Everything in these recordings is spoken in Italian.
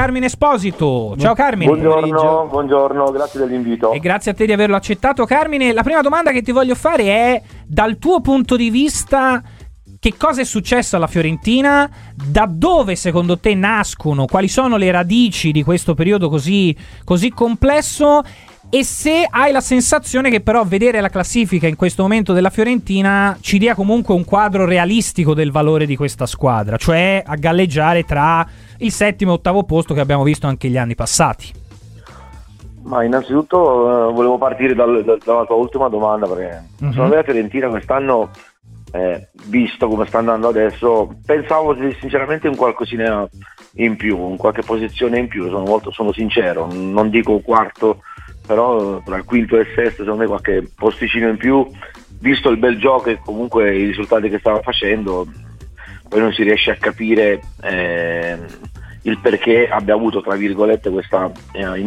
Carmine Esposito. Ciao Carmine. Buongiorno, buongiorno, grazie dell'invito. E grazie a te di averlo accettato Carmine. La prima domanda che ti voglio fare è dal tuo punto di vista che cosa è successo alla Fiorentina? Da dove secondo te nascono? Quali sono le radici di questo periodo così, così complesso? E se hai la sensazione che però vedere la classifica in questo momento della Fiorentina ci dia comunque un quadro realistico del valore di questa squadra, cioè a galleggiare tra il settimo e ottavo posto che abbiamo visto anche gli anni passati. Ma innanzitutto eh, volevo partire dal, dal, dalla tua ultima domanda perché uh-huh. secondo me la Fiorentina quest'anno eh, visto come sta andando adesso, pensavo sinceramente un qualcosina in più, in qualche posizione in più, sono, molto, sono sincero, non dico quarto, però tra il quinto e il sesto secondo me qualche posticino in più, visto il bel gioco e comunque i risultati che stava facendo, poi non si riesce a capire eh, il perché abbia avuto tra virgolette questa eh,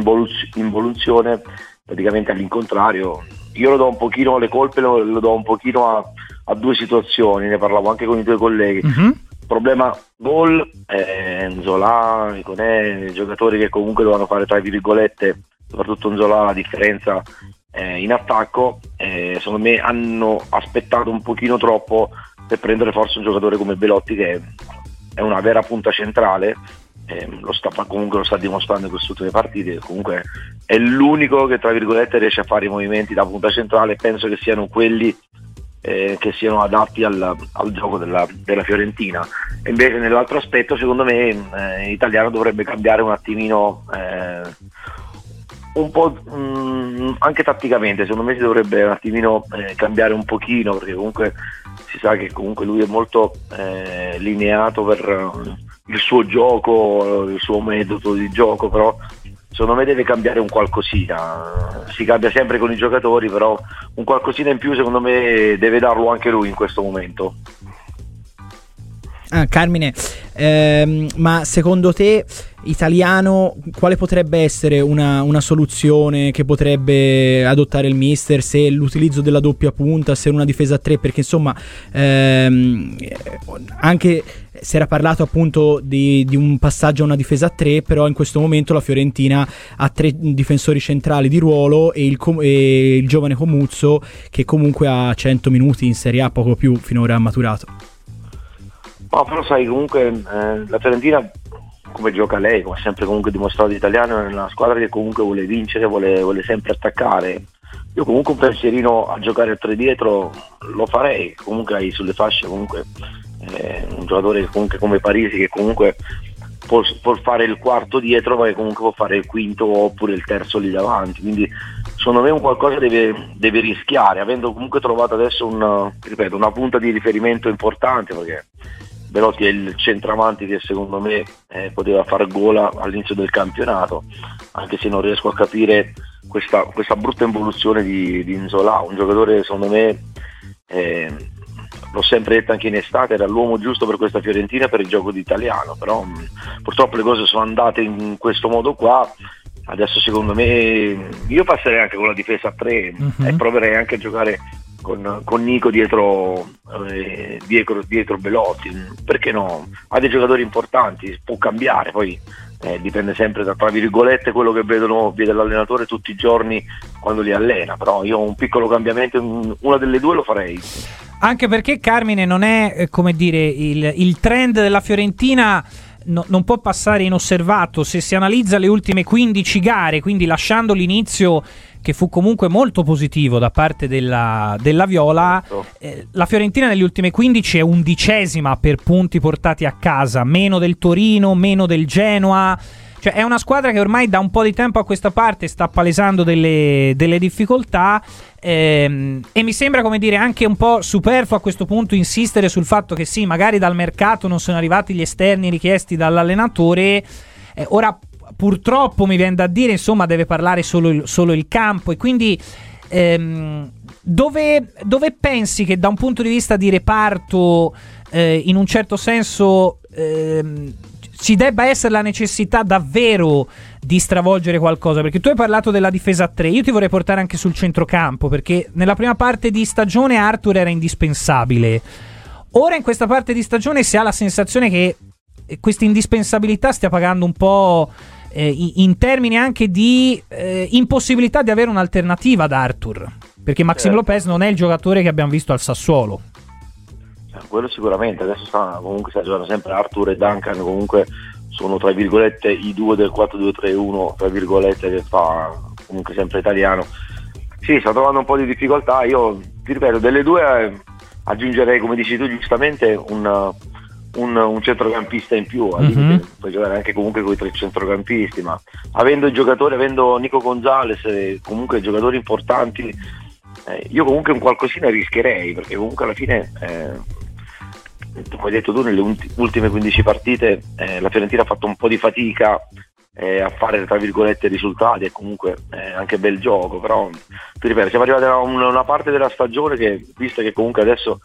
involuzione praticamente all'incontrario. Io lo do un pochino le colpe, lo, lo do un pochino a a due situazioni, ne parlavo anche con i tuoi colleghi. Mm-hmm. Problema gol, eh, Zola, Iconè, giocatori che comunque dovevano fare tra virgolette, soprattutto Zola la differenza eh, in attacco, eh, secondo me hanno aspettato un pochino troppo per prendere forse un giocatore come Belotti che è una vera punta centrale, eh, lo sta, comunque lo sta dimostrando in queste ultime partite, comunque è l'unico che tra virgolette riesce a fare i movimenti da punta centrale, penso che siano quelli eh, che siano adatti al, al gioco della, della, Fiorentina. Invece nell'altro aspetto secondo me eh, l'italiano dovrebbe cambiare un attimino eh, un po' mh, mm, anche tatticamente, secondo me si dovrebbe un attimino eh, cambiare un pochino perché comunque si sa che comunque lui è molto eh, lineato per uh, il suo gioco, il suo metodo di gioco, però secondo me deve cambiare un qualcosina. Si cambia sempre con i giocatori, però un qualcosina in più secondo me deve darlo anche lui in questo momento. Ah, Carmine, ehm, ma secondo te italiano quale potrebbe essere una, una, soluzione che potrebbe adottare il mister se l'utilizzo della doppia punta, se una difesa a tre? Perché insomma ehm, anche si era parlato appunto di, di, un passaggio a una difesa a tre, però in questo momento la Fiorentina ha tre difensori centrali di ruolo e il, e il giovane Comuzzo che comunque ha 100 minuti in Serie A, poco più finora ha maturato. No, però sai, comunque eh, la Fiorentina come gioca lei, come sempre comunque dimostrato italiano, è una squadra che comunque vuole vincere, vuole, vuole sempre attaccare. Io comunque un pensierino a giocare a tre dietro lo farei, comunque hai sulle fasce comunque eh, un giocatore comunque come Parisi che comunque può, può, fare il quarto dietro ma che comunque può fare il quinto oppure il terzo lì davanti. Quindi secondo me un qualcosa deve, deve rischiare, avendo comunque trovato adesso un, ripeto, una punta di riferimento importante perché Belotti è il centravanti che secondo me eh, poteva far gola all'inizio del campionato, anche se non riesco a capire questa, questa brutta involuzione di, di Inzola, un giocatore secondo me, eh, l'ho sempre detto anche in estate, era l'uomo giusto per questa Fiorentina per il gioco di italiano, però mh, purtroppo le cose sono andate in questo modo qua, adesso secondo me io passerei anche con la difesa a 3 uh-huh. e proverei anche a giocare con, con Nico dietro, eh, dietro, dietro, Belotti, perché no? Ha dei giocatori importanti, può cambiare, poi eh, dipende sempre da tra virgolette quello che vedono, vede l'allenatore tutti i giorni quando li allena, però io un piccolo cambiamento, una delle due lo farei. Anche perché Carmine non è, eh, come dire, il, il trend della Fiorentina no, non può passare inosservato se si analizza le ultime 15 gare, quindi lasciando l'inizio che fu comunque molto positivo da parte della, della Viola. Certo. Eh, la Fiorentina negli ultimi 15 è undicesima per punti portati a casa, meno del Torino, meno del Genoa. Cioè è una squadra che ormai da un po' di tempo a questa parte sta palesando delle, delle difficoltà ehm, e mi sembra come dire anche un po' superfluo a questo punto insistere sul fatto che sì, magari dal mercato non sono arrivati gli esterni richiesti dall'allenatore. Eh, ora purtroppo mi viene da dire, insomma, deve parlare solo il, solo il campo e quindi ehm, dove, dove, pensi che da un punto di vista di reparto, eh, in un certo senso, ehm, ci debba essere la necessità davvero di stravolgere qualcosa? Perché tu hai parlato della difesa a 3, io ti vorrei portare anche sul centrocampo, perché nella prima parte di stagione Arthur era indispensabile. Ora in questa parte di stagione si ha la sensazione che questa indispensabilità stia pagando un po' eh, in termini anche di eh, impossibilità di avere un'alternativa ad Arthur. Perché Maxim certo. Lopez non è il giocatore che abbiamo visto al Sassuolo. Quello sicuramente, adesso sta, comunque sta giocando sempre Arthur e Duncan, comunque sono tra virgolette i due del 4-2-3-1, tra virgolette che fa comunque sempre italiano. Sì, sta trovando un po' di difficoltà, io ti ripeto, delle due eh, aggiungerei, come dici tu giustamente, un, un, un centrocampista in più, mm-hmm. puoi giocare anche comunque con i tre centrocampisti, ma avendo i giocatori, avendo Nico Gonzalez e comunque giocatori importanti, eh, io comunque un qualcosina rischierei, perché comunque alla fine... Eh, come hai detto tu, nelle ultime 15 partite eh, la Fiorentina ha fatto un po' di fatica eh, a fare tra virgolette risultati e comunque eh, anche bel gioco, però ti ripeto, siamo arrivati a una, una parte della stagione che, visto che comunque adesso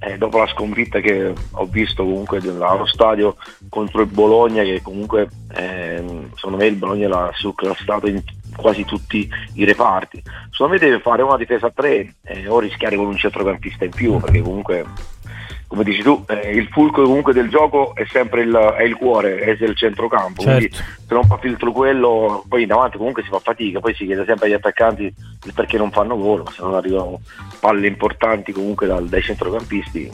eh, dopo la sconfitta che ho visto comunque allo stadio contro il Bologna che comunque eh, secondo me il Bologna l'ha surclassato in quasi tutti i reparti. Secondo me deve fare una difesa a tre eh, o rischiare con un centrocampista in più perché comunque come dici tu, eh, il fulcro comunque del gioco è sempre il, è il cuore, è il centrocampo, certo. quindi se non fa filtro quello, poi davanti comunque si fa fatica, poi si chiede sempre agli attaccanti il perché non fanno gol, ma se non arrivano palle importanti comunque dal, dai centrocampisti.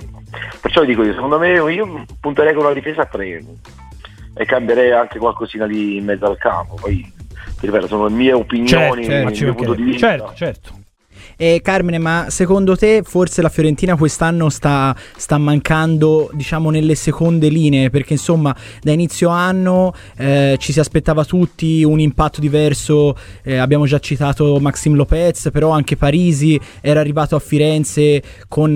Perciò dico io, secondo me io punterei con una difesa a tre e cambierei anche qualcosina lì in mezzo al campo, poi ti ripeto, sono le mie opinioni, certo, certo, il mio punto di vista. Certo, certo. E Carmine, ma secondo te forse la Fiorentina quest'anno sta, sta mancando, diciamo, nelle seconde linee? Perché insomma, da inizio anno eh, ci si aspettava tutti un impatto diverso. Eh, abbiamo già citato Maxim Lopez, però anche Parisi era arrivato a Firenze con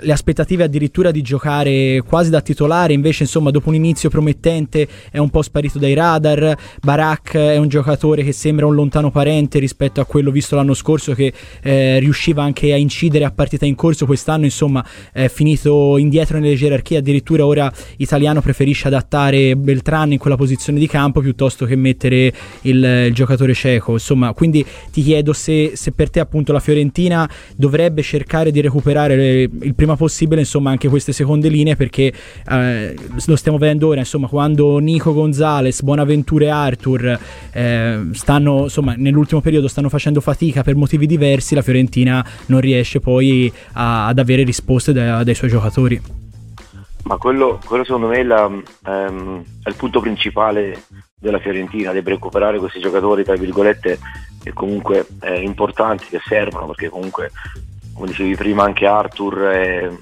le aspettative addirittura di giocare quasi da titolare. Invece, insomma, dopo un inizio promettente è un po' sparito dai radar. Barak è un giocatore che sembra un lontano parente rispetto a quello visto l'anno scorso che eh, riusciva anche a incidere a partita in corso, quest'anno insomma è finito indietro nelle gerarchie, addirittura ora Italiano preferisce adattare Beltran in quella posizione di campo piuttosto che mettere il, il giocatore cieco, insomma quindi ti chiedo se, se, per te appunto la Fiorentina dovrebbe cercare di recuperare il prima possibile insomma anche queste seconde linee perché eh, lo stiamo vedendo ora insomma quando Nico Gonzalez, Bonaventure e Arthur eh, stanno insomma nell'ultimo periodo stanno facendo fatica per motivi diversi la Fiorentina Fiorentina non riesce poi a, ad avere risposte da, dai suoi giocatori. Ma quello, quello secondo me è, la, ehm, è, il punto principale della Fiorentina, deve recuperare questi giocatori, tra virgolette, che comunque eh, importanti, che servono, perché comunque, come dicevi prima, anche Arthur e,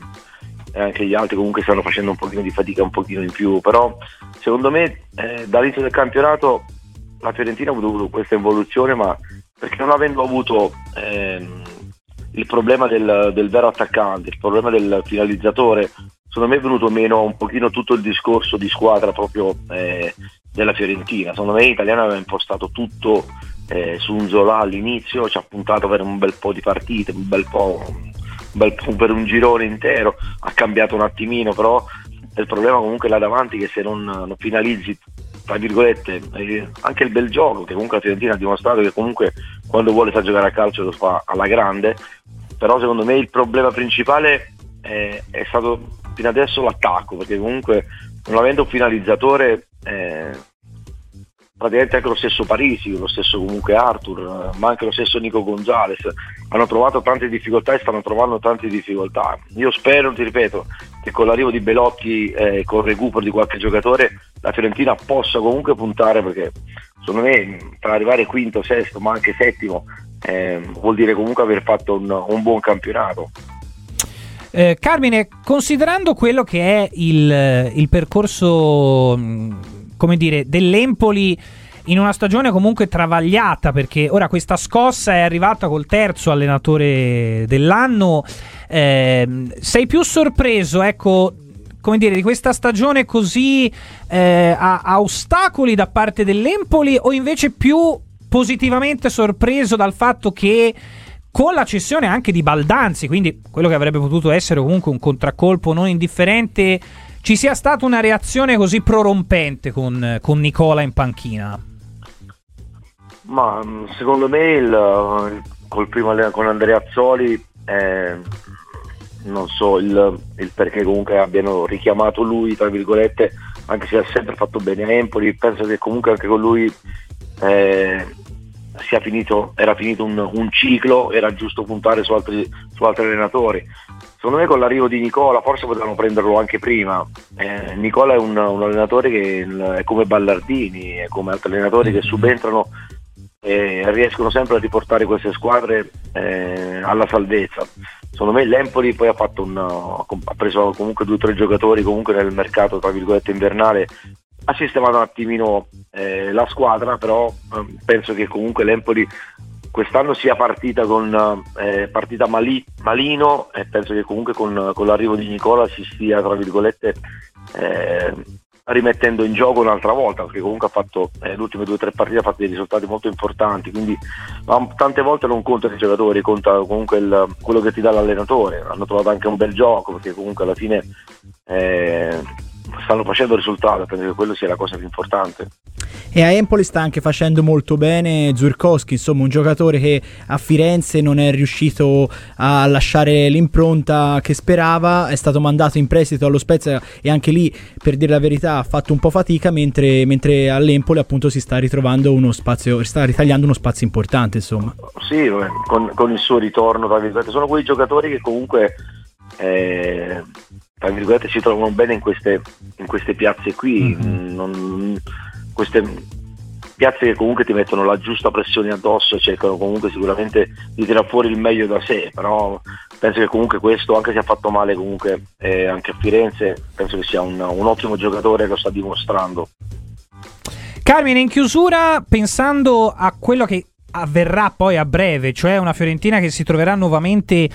e, anche gli altri comunque stanno facendo un pochino di fatica, un pochino in più, però secondo me eh, dall'inizio del campionato la Fiorentina ha avuto questa evoluzione, ma perché non avendo avuto ehm, il problema del, del, vero attaccante, il problema del finalizzatore, secondo me è venuto meno un pochino tutto il discorso di squadra proprio eh, della Fiorentina. Secondo me l'italiano aveva impostato tutto eh, su un Zola all'inizio, ci ha puntato per un bel po' di partite, un bel po', un bel po' per un girone intero, ha cambiato un attimino, però il problema comunque là davanti che se non, non finalizzi tra virgolette, eh, anche il bel gioco, che comunque la Fiorentina ha dimostrato che comunque quando vuole sa giocare a calcio lo fa alla grande, però secondo me il problema principale è, è stato fino adesso l'attacco, perché comunque non avendo un finalizzatore eh, praticamente anche lo stesso Parisi, lo stesso comunque Arthur, ma anche lo stesso Nico Gonzalez hanno trovato tante difficoltà e stanno trovando tante difficoltà. Io spero, ti ripeto, che con l'arrivo di Belotti e eh, con il recupero di qualche giocatore la Fiorentina possa comunque puntare perché secondo me per arrivare quinto, sesto, ma anche settimo eh, vuol dire comunque aver fatto un, un buon campionato. Eh, Carmine, considerando quello che è il, il percorso come dire, dell'Empoli in una stagione comunque travagliata perché ora questa scossa è arrivata col terzo allenatore dell'anno. Eh, sei più sorpreso, ecco, come dire, di questa stagione così eh, a, a, ostacoli da parte dell'Empoli o invece più positivamente sorpreso dal fatto che con la cessione anche di Baldanzi, quindi quello che avrebbe potuto essere comunque un contraccolpo non indifferente ci sia stata una reazione così prorompente con, con Nicola in panchina. Ma mm, secondo me il, col primo con Andrea Azzoli eh, non so il, il, perché comunque abbiano richiamato lui tra virgolette anche se ha sempre fatto bene a Empoli, penso che comunque anche con lui eh, finito, era finito un, un, ciclo, era giusto puntare su altri, su altri, allenatori. Secondo me con l'arrivo di Nicola forse potevano prenderlo anche prima. Eh, Nicola è un, un, allenatore che è come Ballardini, è come altri allenatori che subentrano e riescono sempre a riportare queste squadre eh, alla salvezza. Secondo me l'Empoli poi ha, un, ha preso comunque due o tre giocatori comunque nel mercato tra virgolette invernale. Ha sistemato un attimino eh, la squadra, però eh, penso che comunque l'Empoli quest'anno sia partita con eh, partita mali, malino e penso che comunque con, con, l'arrivo di Nicola si stia tra virgolette eh, rimettendo in gioco un'altra volta perché comunque ha fatto eh, le ultime due o tre partite ha fatto dei risultati molto importanti quindi tante volte non conta i giocatori conta comunque il, quello che ti dà l'allenatore. Hanno trovato anche un bel gioco perché comunque alla fine eh, stanno facendo risultato, penso che quello sia la cosa più importante. E a Empoli sta anche facendo molto bene Zurkowski, insomma un giocatore che a Firenze non è riuscito a lasciare l'impronta che sperava, è stato mandato in prestito allo Spezia e anche lì, per dire la verità, ha fatto un po' fatica, mentre, mentre all'Empoli appunto si sta ritrovando uno spazio, sta ritagliando uno spazio importante, insomma. Sì, con, con il suo ritorno, sono quei giocatori che comunque... Eh, tra virgolette si trovano bene in queste, in queste piazze qui, mm-hmm. non, queste piazze che comunque ti mettono la giusta pressione addosso e cercano comunque sicuramente di tirare fuori il meglio da sé, però penso che comunque questo, anche se ha fatto male comunque eh, anche a Firenze, penso che sia un, un ottimo giocatore che lo sta dimostrando. Carmine, in chiusura, pensando a quello che avverrà poi a breve, cioè una Fiorentina che si troverà nuovamente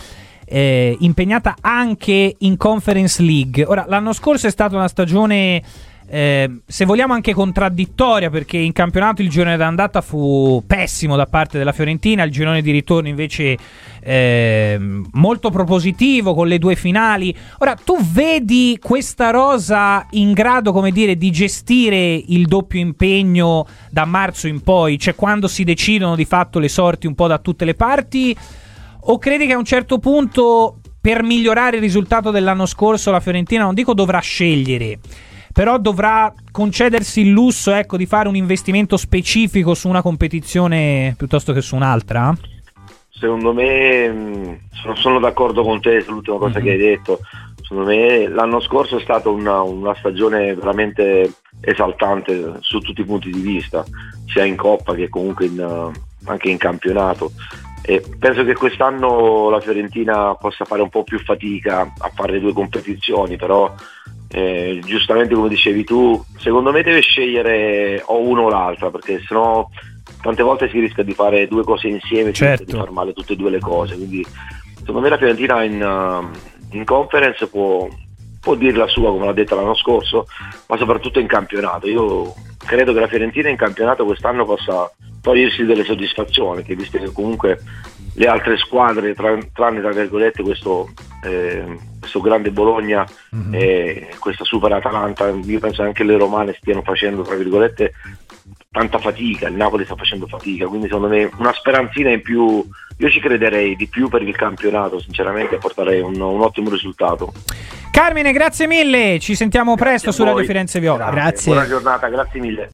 eh, impegnata anche in Conference League. Ora, l'anno scorso è stata una stagione. Eh, se vogliamo anche contraddittoria perché in campionato il girone d'andata fu pessimo da parte della Fiorentina il girone di ritorno invece eh, molto propositivo con le due finali ora tu vedi questa rosa in grado come dire di gestire il doppio impegno da marzo in poi cioè quando si decidono di fatto le sorti un po' da tutte le parti o credi che a un certo punto, per migliorare il risultato dell'anno scorso, la Fiorentina, non dico dovrà scegliere, però dovrà concedersi il lusso ecco, di fare un investimento specifico su una competizione piuttosto che su un'altra? Secondo me, mm, sono, sono d'accordo con te sull'ultima cosa mm-hmm. che hai detto. Secondo me l'anno scorso è stata una, una stagione veramente esaltante su tutti i punti di vista, sia in Coppa che comunque in, anche in campionato. E penso che quest'anno la Fiorentina possa fare un po' più fatica a fare le due competizioni, però eh, giustamente come dicevi tu, secondo me deve scegliere o uno o l'altra, perché sennò tante volte si rischia di fare due cose insieme, certo. di far male tutte e due le cose. Quindi secondo me la Fiorentina in, uh, in conference può, può dire la sua, come l'ha detto l'anno scorso, ma soprattutto in campionato. Io credo che la Fiorentina in campionato quest'anno possa togliersi delle soddisfazioni, che visto che comunque le altre squadre, tranne tra virgolette questo, eh, questo grande Bologna mm-hmm. e questa super Atalanta, io penso che anche le romane stiano facendo tra virgolette tanta fatica, il Napoli sta facendo fatica, quindi secondo me una speranzina in più, io ci crederei di più per il campionato, sinceramente porterei un, un ottimo risultato. Carmine, grazie mille, ci sentiamo grazie presto su Radio Firenze Viola. Grazie. grazie. Buona giornata, grazie mille.